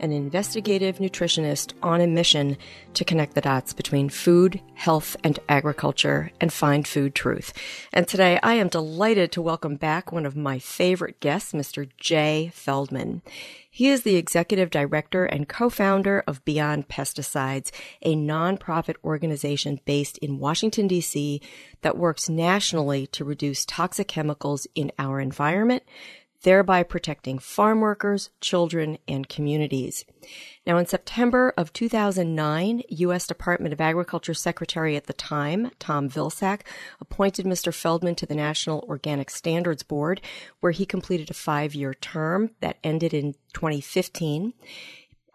an investigative nutritionist on a mission to connect the dots between food, health, and agriculture and find food truth. And today I am delighted to welcome back one of my favorite guests, Mr. Jay Feldman. He is the executive director and co-founder of Beyond Pesticides, a nonprofit organization based in Washington, D.C. that works nationally to reduce toxic chemicals in our environment, thereby protecting farm workers, children, and communities. Now, in September of 2009, U.S. Department of Agriculture Secretary at the time, Tom Vilsack, appointed Mr. Feldman to the National Organic Standards Board, where he completed a five-year term that ended in 2015.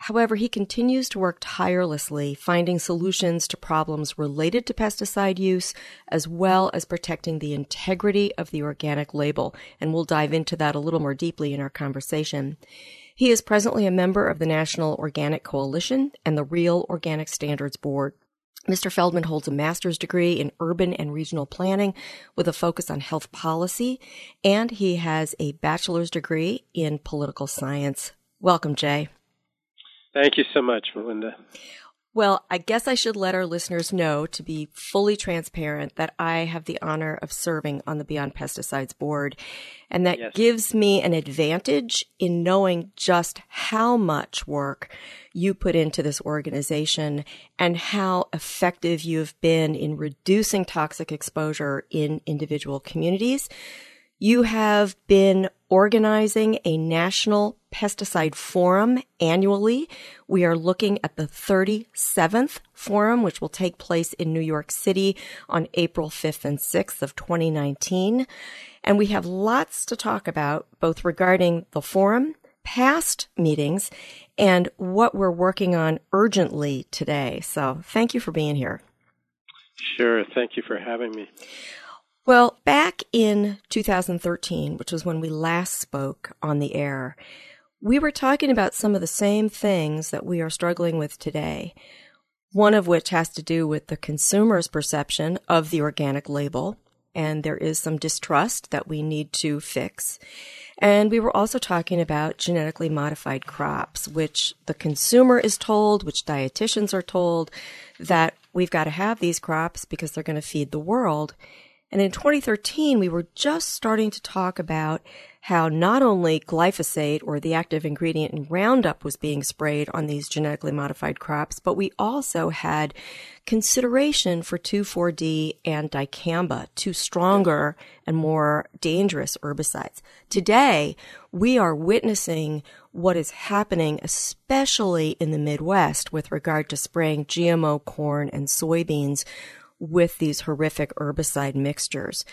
However, he continues to work tirelessly finding solutions to problems related to pesticide use, as well as protecting the integrity of the organic label. And we'll dive into that a little more deeply in our conversation. He is presently a member of the National Organic Coalition and the Real Organic Standards Board. Mr. Feldman holds a master's degree in urban and regional planning with a focus on health policy, and he has a bachelor's degree in political science. Welcome, Jay. Thank you so much, Melinda. Well, I guess I should let our listeners know to be fully transparent that I have the honor of serving on the Beyond Pesticides board. And that yes. gives me an advantage in knowing just how much work you put into this organization and how effective you have been in reducing toxic exposure in individual communities. You have been organizing a national pesticide forum annually. We are looking at the 37th forum, which will take place in New York City on April 5th and 6th of 2019. And we have lots to talk about, both regarding the forum, past meetings, and what we're working on urgently today. So thank you for being here. Sure. Thank you for having me. Well, back in 2013, which was when we last spoke on the air, we were talking about some of the same things that we are struggling with today. One of which has to do with the consumer's perception of the organic label, and there is some distrust that we need to fix. And we were also talking about genetically modified crops, which the consumer is told, which dietitians are told, that we've got to have these crops because they're going to feed the world. And in 2013, we were just starting to talk about how not only glyphosate or the active ingredient in Roundup was being sprayed on these genetically modified crops, but we also had consideration for 2,4-D and dicamba, two stronger and more dangerous herbicides. Today, we are witnessing what is happening, especially in the Midwest with regard to spraying GMO corn and soybeans with these horrific herbicide mixtures.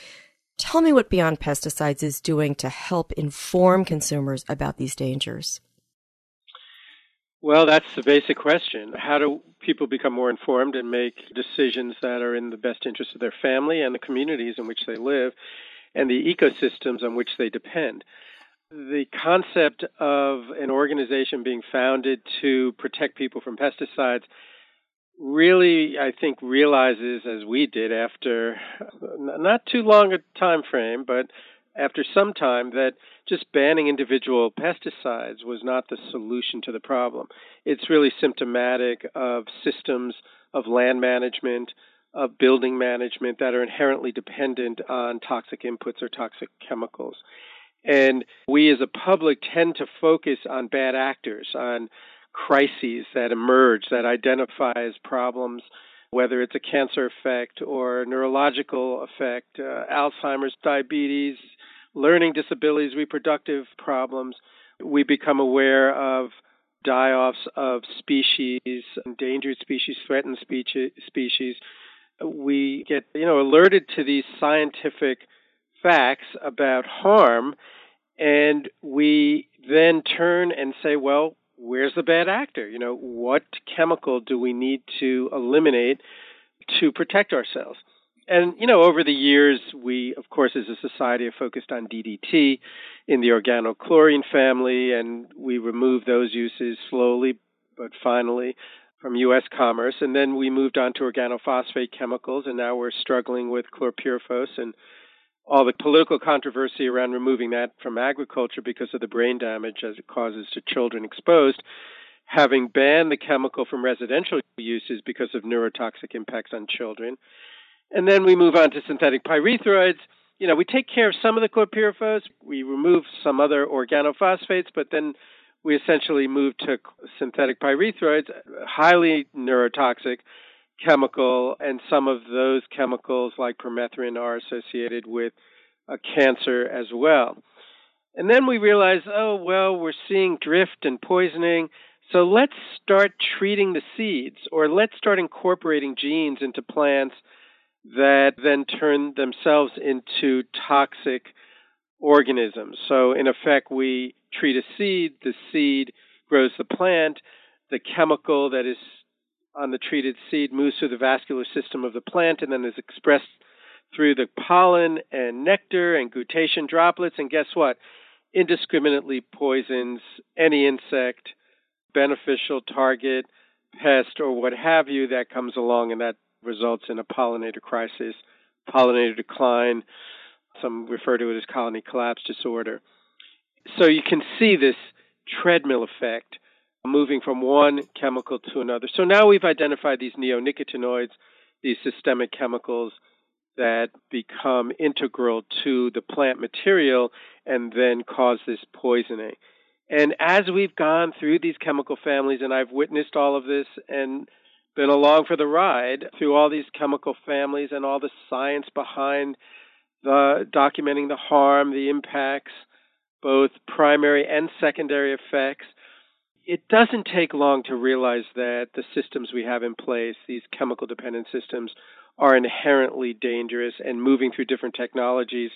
Tell me what Beyond Pesticides is doing to help inform consumers about these dangers. Well, that's the basic question. How do people become more informed and make decisions that are in the best interest of their family and the communities in which they live and the ecosystems on which they depend? The concept of an organization being founded to protect people from pesticides really, I think, realizes, as we did after not too long a time frame, but after some time, that just banning individual pesticides was not the solution to the problem. It's really symptomatic of systems of land management, of building management that are inherently dependent on toxic inputs or toxic chemicals. And we as a public tend to focus on bad actors, on crises that emerge that identify as problems, whether it's a cancer effect or neurological effect, uh, Alzheimer's, diabetes, learning disabilities, reproductive problems. We become aware of die offs of species, endangered species, threatened species. We get, you know, alerted to these scientific facts about harm, and we then turn and say, well, where's the bad actor? You know, what chemical do we need to eliminate to protect ourselves? And, you know, over the years, we, of course, as a society have focused on DDT in the organochlorine family, and we removed those uses slowly but finally from U.S. commerce. And then we moved on to organophosphate chemicals, and now we're struggling with chlorpyrifos and all the political controversy around removing that from agriculture because of the brain damage as it causes to children exposed. Having banned the chemical from residential uses because of neurotoxic impacts on children. And then we move on to synthetic pyrethroids. You know, we take care of some of the chlorpyrifos, we remove some other organophosphates, but then we essentially move to synthetic pyrethroids, highly neurotoxic chemical, and some of those chemicals, like permethrin, are associated with a cancer as well. And then we realize, oh, well, we're seeing drift and poisoning, so let's start treating the seeds, or let's start incorporating genes into plants that then turn themselves into toxic organisms. So, in effect, we treat a seed, the seed grows the plant, the chemical that is on the treated seed moves through the vascular system of the plant and then is expressed through the pollen and nectar and guttation droplets. And guess what? Indiscriminately poisons any insect, beneficial target, pest, or what have you that comes along, and that results in a pollinator crisis, pollinator decline, some refer to it as colony collapse disorder. So you can see this treadmill effect moving from one chemical to another. So now we've identified these neonicotinoids, these systemic chemicals that become integral to the plant material and then cause this poisoning. And as we've gone through these chemical families, and I've witnessed all of this and been along for the ride through all these chemical families and all the science behind the documenting the harm, the impacts, both primary and secondary effects. It doesn't take long to realize that the systems we have in place, these chemical dependent systems, are inherently dangerous and moving through different technologies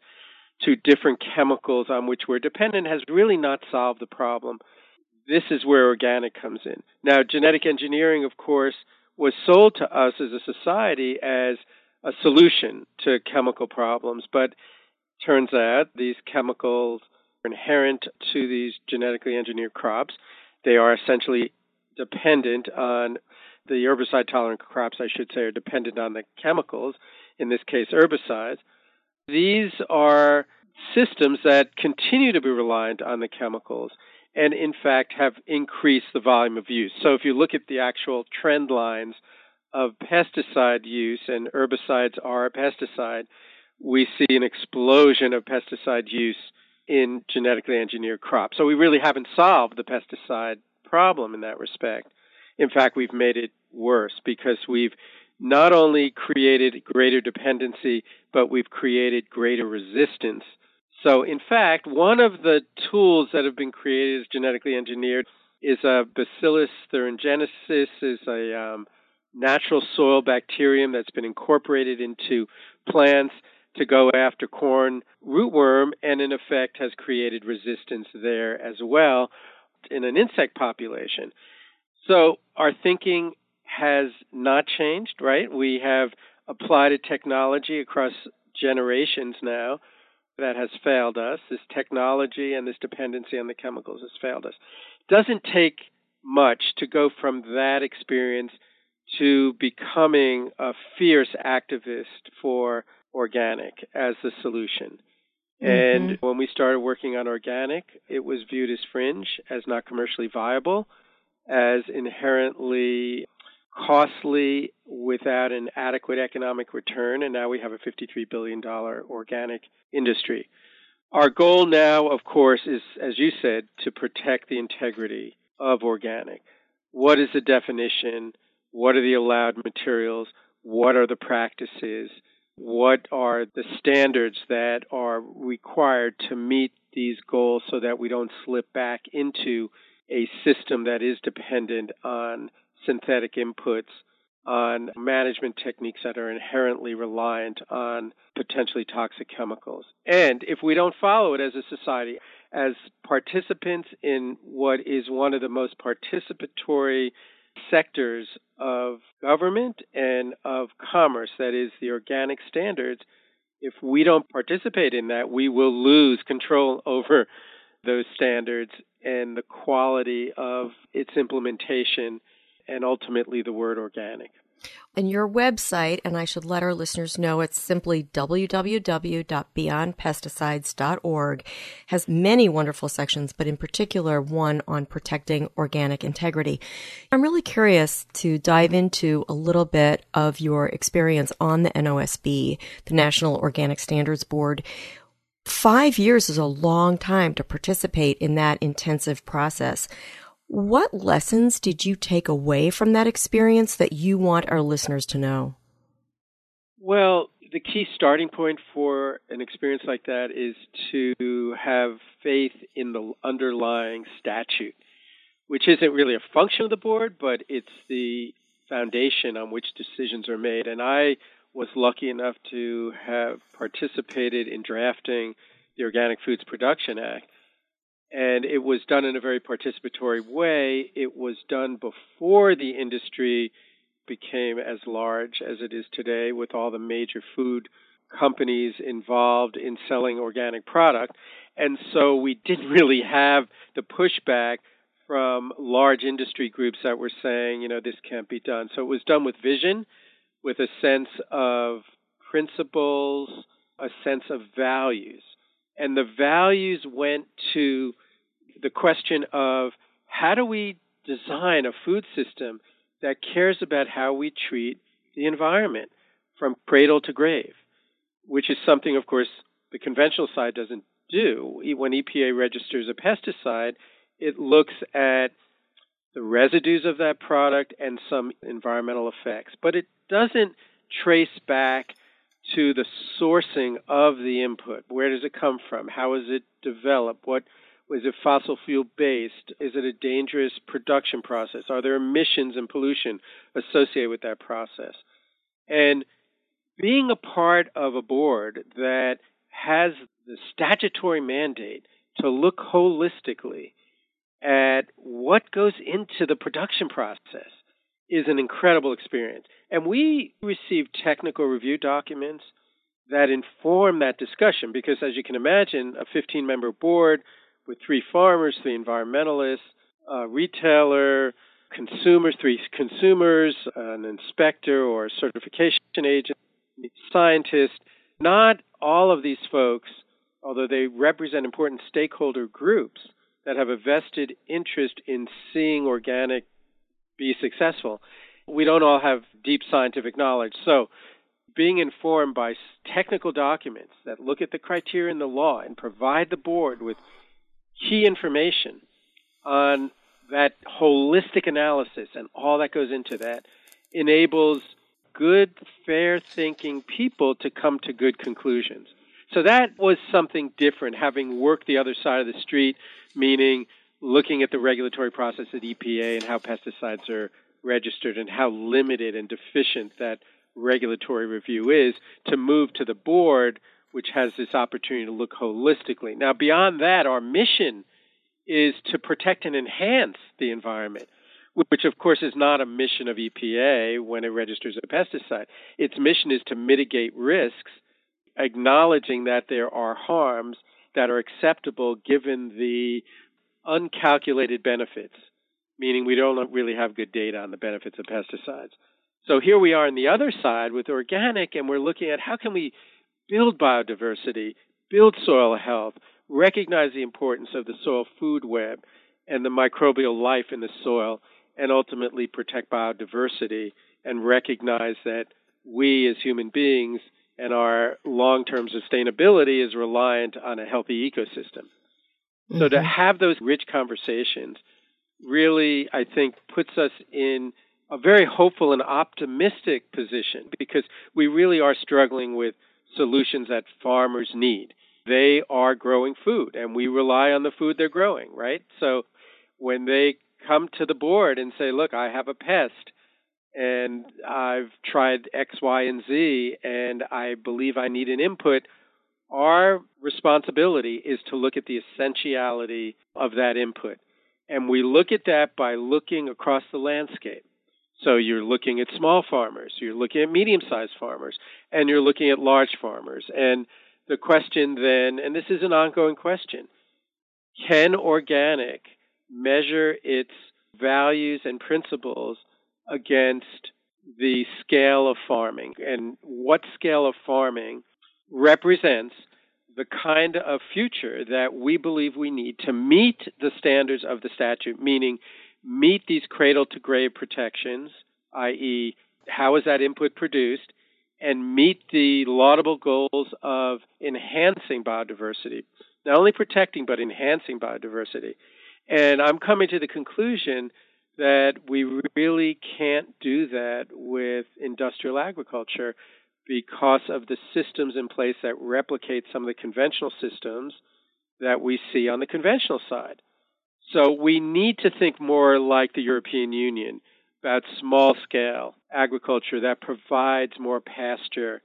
to different chemicals on which we're dependent has really not solved the problem. This is where organic comes in. Now, genetic engineering, of course, was sold to us as a society as a solution to chemical problems, but turns out these chemicals are inherent to these genetically engineered crops. They are essentially dependent on the herbicide tolerant crops, I should say, are dependent on the chemicals, in this case, herbicides. These are systems that continue to be reliant on the chemicals and in fact have increased the volume of use. So if you look at the actual trend lines of pesticide use and herbicides are a pesticide, we see an explosion of pesticide use in genetically engineered crops. So we really haven't solved the pesticide problem in that respect. In fact, we've made it worse because we've not only created greater dependency, but we've created greater resistance so, in fact, one of the tools that have been created as genetically engineered is a Bacillus thuringiensis, is a um, natural soil bacterium that's been incorporated into plants to go after corn rootworm, and in effect has created resistance there as well in an insect population. So, our thinking has not changed, right? We have applied a technology across generations now that has failed us, this technology and this dependency on the chemicals has failed us. It doesn't take much to go from that experience to becoming a fierce activist for organic as the solution. Mm-hmm. And when we started working on organic, it was viewed as fringe, as not commercially viable, as inherently costly without an adequate economic return, and now we have a $53 billion organic industry. Our goal now, of course, is, as you said, to protect the integrity of organic. What is the definition? What are the allowed materials? What are the practices? What are the standards that are required to meet these goals so that we don't slip back into a system that is dependent on synthetic inputs, on management techniques that are inherently reliant on potentially toxic chemicals. And if we don't follow it as a society, as participants in what is one of the most participatory sectors of government and of commerce, that is, the organic standards, if we don't participate in that, we will lose control over those standards and the quality of its implementation and ultimately the word organic. And your website, and I should let our listeners know it's simply www.beyondpesticides.org, has many wonderful sections, but in particular one on protecting organic integrity. I'm really curious to dive into a little bit of your experience on the NOSB, the National Organic Standards Board. Five years is a long time to participate in that intensive process. What lessons did you take away from that experience that you want our listeners to know? Well, the key starting point for an experience like that is to have faith in the underlying statute, which isn't really a function of the board, but it's the foundation on which decisions are made. And I was lucky enough to have participated in drafting the Organic Foods Production Act and it was done in a very participatory way. It was done before the industry became as large as it is today, with all the major food companies involved in selling organic product. And so we didn't really have the pushback from large industry groups that were saying, you know, this can't be done. So it was done with vision, with a sense of principles, a sense of values. And the values went to the question of how do we design a food system that cares about how we treat the environment from cradle to grave, which is something, of course, the conventional side doesn't do. When EPA registers a pesticide, it looks at the residues of that product and some environmental effects, but it doesn't trace back to the sourcing of the input. Where does it come from? How is it developed? What is it fossil fuel based? Is it a dangerous production process? Are there emissions and pollution associated with that process? And being a part of a board that has the statutory mandate to look holistically at what goes into the production process is an incredible experience. And we receive technical review documents that inform that discussion because, as you can imagine, a 15 member board with three farmers, three environmentalists, a retailer, consumers, three consumers, an inspector or a certification agent, scientist. Not all of these folks, although they represent important stakeholder groups that have a vested interest in seeing organic be successful. We don't all have deep scientific knowledge. So, being informed by technical documents that look at the criteria in the law and provide the board with key information on that holistic analysis and all that goes into that enables good, fair thinking people to come to good conclusions. So that was something different, having worked the other side of the street, meaning looking at the regulatory process at EPA and how pesticides are registered and how limited and deficient that regulatory review is, to move to the board, which has this opportunity to look holistically. Now, beyond that, our mission is to protect and enhance the environment, which, of course, is not a mission of EPA when it registers a pesticide. Its mission is to mitigate risks, acknowledging that there are harms that are acceptable given the uncalculated benefits, meaning we don't really have good data on the benefits of pesticides. So here we are on the other side with organic, and we're looking at how can we build biodiversity, build soil health, recognize the importance of the soil food web and the microbial life in the soil, and ultimately protect biodiversity and recognize that we as human beings and our long term sustainability is reliant on a healthy ecosystem. Mm-hmm. So to mm-hmm. have those rich conversations really, I think, puts us in a very hopeful and optimistic position because we really are struggling with solutions that farmers need. They are growing food, and we rely on the food they're growing, right? So when they come to the board and say, Look, I have a pest, and I've tried X, Y, and Z, and I believe I need an input, Our responsibility is to look at the essentiality of that input. And we look at that by looking across the landscape. So you're looking at small farmers, you're looking at medium sized farmers, and you're looking at large farmers. And the question then, and this is an ongoing question, can organic measure its values and principles against the scale of farming? And what scale of farming represents the kind of future that we believe we need to meet the standards of the statute, meaning meet these cradle to grave protections, i.e., how is that input produced, and meet the laudable goals of enhancing biodiversity, not only protecting but enhancing biodiversity. And I'm coming to the conclusion that we really can't do that with industrial agriculture because of the systems in place that replicate some of the conventional systems that we see on the conventional side. So we need to think more like the European Union about small scale agriculture that provides more pasture,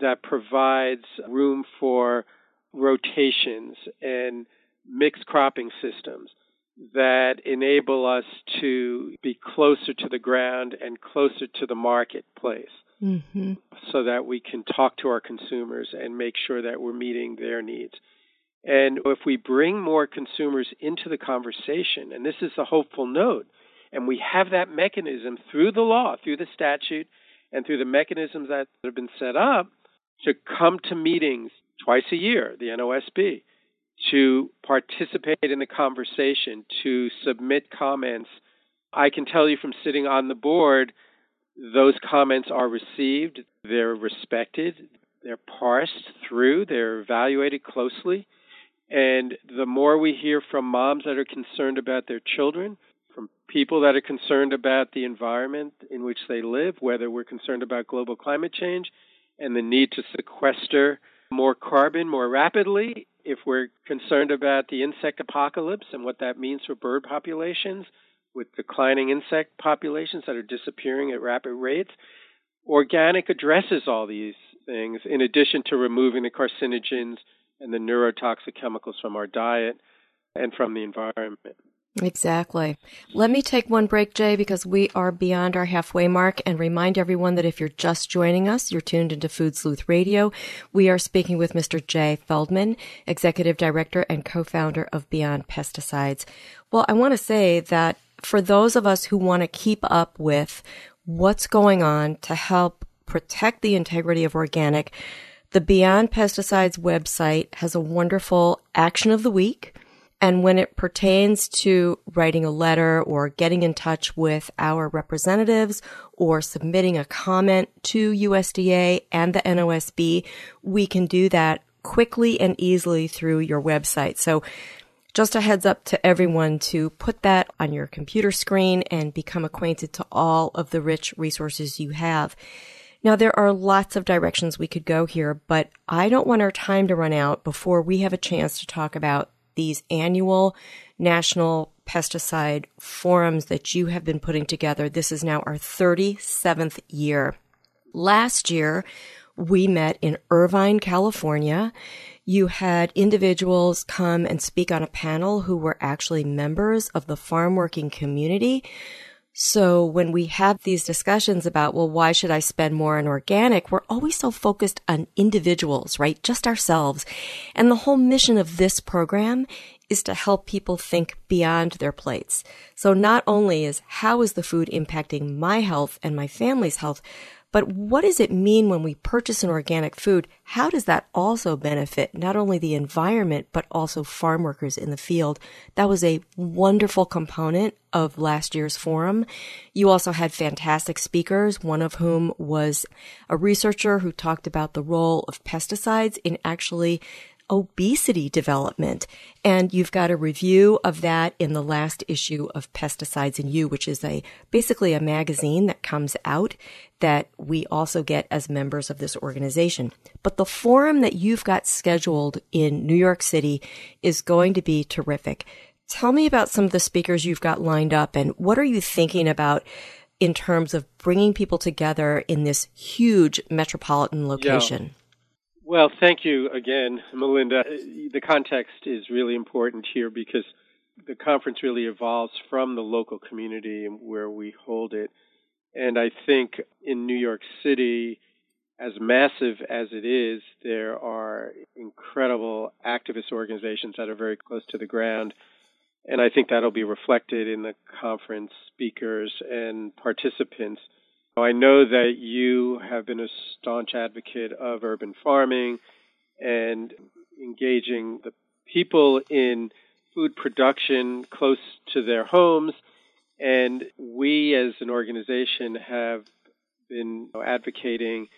that provides room for rotations and mixed cropping systems that enable us to be closer to the ground and closer to the marketplace mm-hmm. so that we can talk to our consumers and make sure that we're meeting their needs. And if we bring more consumers into the conversation, and this is a hopeful note, and we have that mechanism through the law, through the statute, and through the mechanisms that have been set up to come to meetings twice a year, the NOSB, to participate in the conversation, to submit comments. I can tell you from sitting on the board, those comments are received, they're respected, they're parsed through, they're evaluated closely. And the more we hear from moms that are concerned about their children, from people that are concerned about the environment in which they live, whether we're concerned about global climate change and the need to sequester more carbon more rapidly, if we're concerned about the insect apocalypse and what that means for bird populations, with declining insect populations that are disappearing at rapid rates, organic addresses all these things in addition to removing the carcinogens and the neurotoxic chemicals from our diet and from the environment. Exactly. Let me take one break, Jay, because we are beyond our halfway mark and remind everyone that if you're just joining us, you're tuned into Food Sleuth Radio. We are speaking with Mr. Jay Feldman, Executive Director and co-founder of Beyond Pesticides. Well, I want to say that for those of us who want to keep up with what's going on to help protect the integrity of organic, the Beyond Pesticides website has a wonderful action of the week and when it pertains to writing a letter or getting in touch with our representatives or submitting a comment to USDA and the NOSB, we can do that quickly and easily through your website. So just a heads up to everyone to put that on your computer screen and become acquainted to all of the rich resources you have. Now, there are lots of directions we could go here, but I don't want our time to run out before we have a chance to talk about these annual national pesticide forums that you have been putting together. This is now our 37th year. Last year, we met in Irvine, California. You had individuals come and speak on a panel who were actually members of the farm working community so when we have these discussions about, well, why should I spend more on organic? We're always so focused on individuals, right? Just ourselves. And the whole mission of this program is to help people think beyond their plates. So not only is how is the food impacting my health and my family's health, but what does it mean when we purchase an organic food? How does that also benefit not only the environment, but also farm workers in the field? That was a wonderful component of last year's forum. You also had fantastic speakers, one of whom was a researcher who talked about the role of pesticides in actually obesity development. And you've got a review of that in the last issue of Pesticides and You, which is a basically a magazine that comes out that we also get as members of this organization. But the forum that you've got scheduled in New York City is going to be terrific. Tell me about some of the speakers you've got lined up and what are you thinking about in terms of bringing people together in this huge metropolitan location? Yeah. Well, thank you again, Melinda. Uh, the context is really important here because the conference really evolves from the local community where we hold it. And I think in New York City, as massive as it is, there are incredible activist organizations that are very close to the ground. And I think that'll be reflected in the conference speakers and participants. I know that you have been a staunch advocate of urban farming and engaging the people in food production close to their homes. And we as an organization have been advocating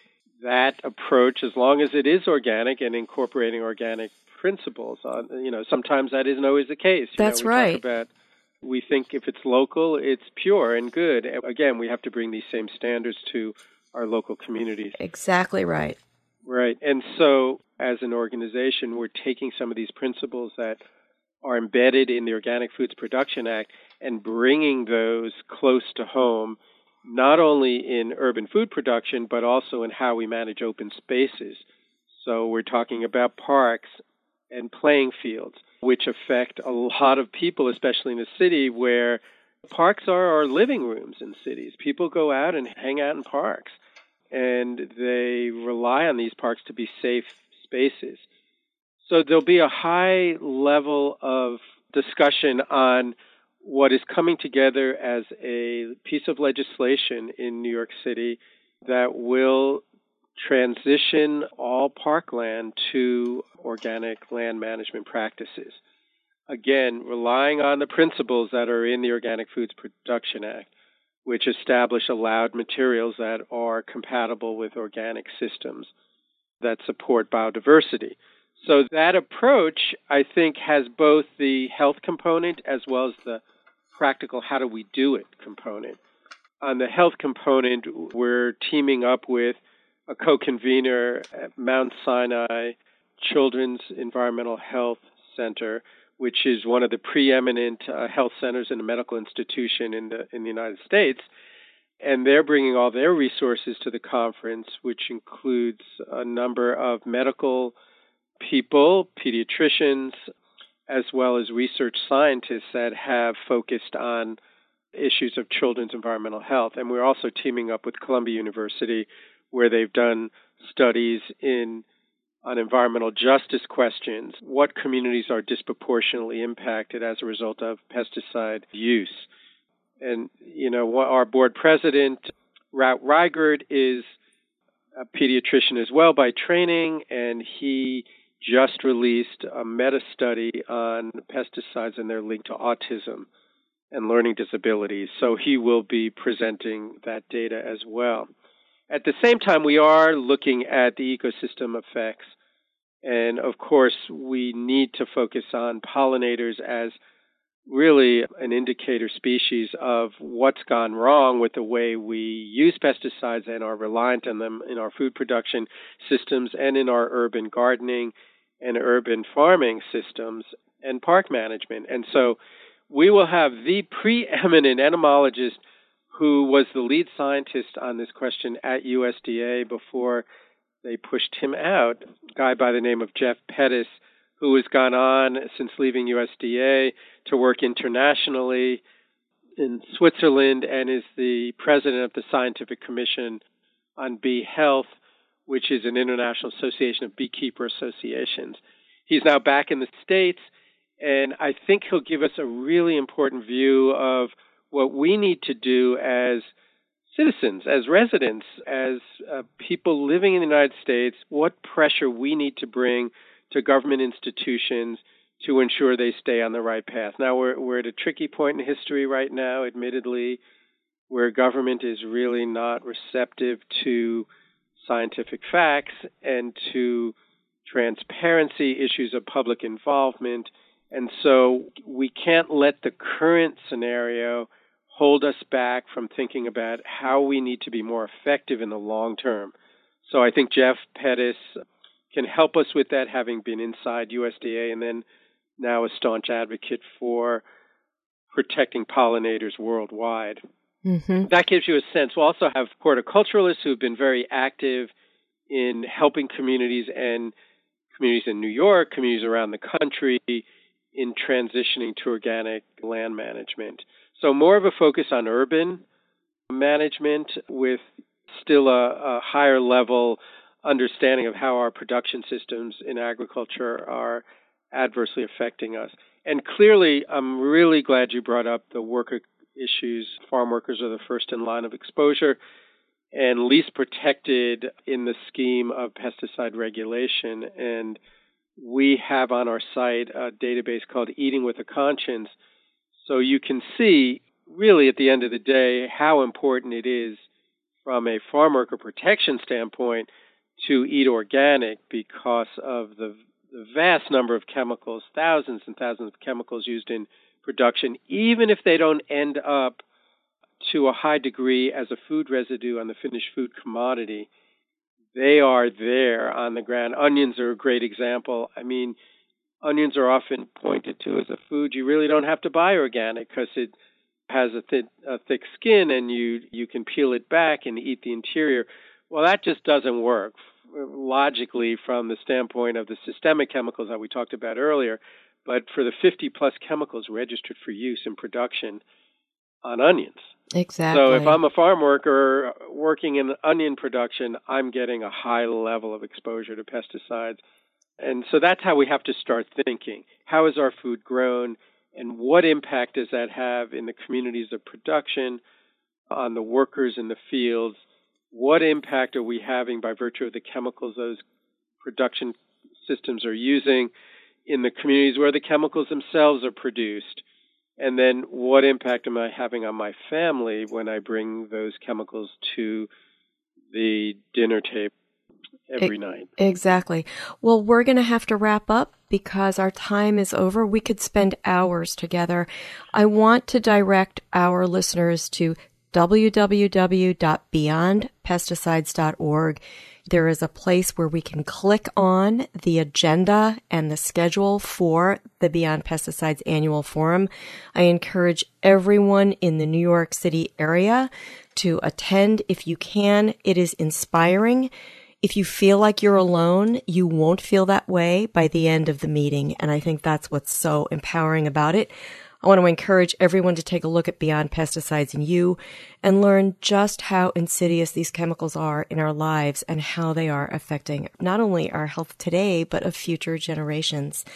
that approach as long as it is organic and incorporating organic principles. On you know, sometimes that isn't always the case. You That's know, right. about we think if it's local, it's pure and good. Again, we have to bring these same standards to our local communities. Exactly right. Right. And so, as an organization, we're taking some of these principles that are embedded in the Organic Foods Production Act and bringing those close to home, not only in urban food production, but also in how we manage open spaces. So, we're talking about parks and playing fields, which affect a lot of people, especially in the city where parks are our living rooms in cities. People go out and hang out in parks, and they rely on these parks to be safe spaces. So there'll be a high level of discussion on what is coming together as a piece of legislation in New York City that will transition all parkland to organic land management practices. Again, relying on the principles that are in the Organic Foods Production Act, which establish allowed materials that are compatible with organic systems that support biodiversity. So that approach, I think, has both the health component as well as the practical how do we do it component. On the health component, we're teaming up with a co-convener at Mount Sinai Children's Environmental Health Center, which is one of the preeminent uh, health centers and a medical institution in the in the United States. And they're bringing all their resources to the conference, which includes a number of medical people, pediatricians, as well as research scientists that have focused on issues of children's environmental health. And we're also teaming up with Columbia University, where they've done studies in on environmental justice questions. What communities are disproportionately impacted as a result of pesticide use? And you know, our board president, Routt Reigart, is a pediatrician as well by training, and he just released a meta study on pesticides and their link to autism and learning disabilities. So he will be presenting that data as well. At the same time, we are looking at the ecosystem effects. And of course, we need to focus on pollinators as really an indicator species of what's gone wrong with the way we use pesticides and are reliant on them in our food production systems and in our urban gardening and urban farming systems and park management. And so we will have the preeminent entomologist who was the lead scientist on this question at USDA before they pushed him out, a guy by the name of Jeff Pettis, who has gone on since leaving USDA to work internationally in Switzerland and is the president of the Scientific Commission on Bee Health which is an international association of beekeeper associations. He's now back in the States, and I think he'll give us a really important view of what we need to do as citizens, as residents, as uh, people living in the United States, what pressure we need to bring to government institutions to ensure they stay on the right path. Now, we're, we're at a tricky point in history right now, admittedly, where government is really not receptive to scientific facts and to transparency, issues of public involvement. And so we can't let the current scenario hold us back from thinking about how we need to be more effective in the long term. So I think Jeff Pettis can help us with that, having been inside USDA and then now a staunch advocate for protecting pollinators worldwide. Mm-hmm. That gives you a sense. We'll also have horticulturalists who've been very active in helping communities and communities in New York, communities around the country in transitioning to organic land management. So, more of a focus on urban management with still a, a higher level understanding of how our production systems in agriculture are adversely affecting us. And clearly, I'm really glad you brought up the worker issues. Farm workers are the first in line of exposure and least protected in the scheme of pesticide regulation. And we have on our site a database called Eating with a Conscience. So you can see, really, at the end of the day, how important it is from a farm worker protection standpoint to eat organic because of the, the vast number of chemicals, thousands and thousands of chemicals used in production, even if they don't end up to a high degree as a food residue on the finished food commodity. They are there on the ground. Onions are a great example. I mean, onions are often pointed to as a food you really don't have to buy organic because it has a, a thick skin and you you can peel it back and eat the interior. Well, that just doesn't work logically from the standpoint of the systemic chemicals that we talked about earlier. But for the 50 plus chemicals registered for use in production on onions, Exactly. So if I'm a farm worker working in onion production, I'm getting a high level of exposure to pesticides. And so that's how we have to start thinking. How is our food grown and what impact does that have in the communities of production, on the workers in the fields? What impact are we having by virtue of the chemicals those production systems are using in the communities where the chemicals themselves are produced? And then what impact am I having on my family when I bring those chemicals to the dinner table every night? Exactly. Well, we're going to have to wrap up because our time is over. We could spend hours together. I want to direct our listeners to www.beyondpesticides.org there is a place where we can click on the agenda and the schedule for the Beyond Pesticides annual forum. I encourage everyone in the New York City area to attend if you can. It is inspiring. If you feel like you're alone, you won't feel that way by the end of the meeting. And I think that's what's so empowering about it. I want to encourage everyone to take a look at Beyond Pesticides and You and learn just how insidious these chemicals are in our lives and how they are affecting not only our health today, but of future generations.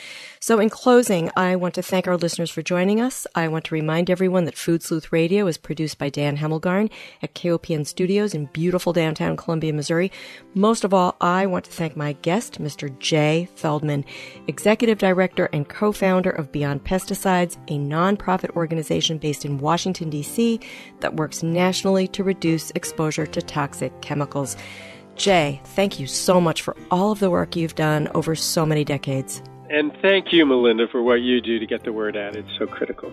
So in closing, I want to thank our listeners for joining us. I want to remind everyone that Food Sleuth Radio is produced by Dan Hemmelgarn at KOPN Studios in beautiful downtown Columbia, Missouri. Most of all, I want to thank my guest, Mr. Jay Feldman, Executive Director and co-founder of Beyond Pesticides, a nonprofit organization based in Washington, D.C. that works nationally to reduce exposure to toxic chemicals. Jay, thank you so much for all of the work you've done over so many decades. And thank you, Melinda, for what you do to get the word out. It's so critical.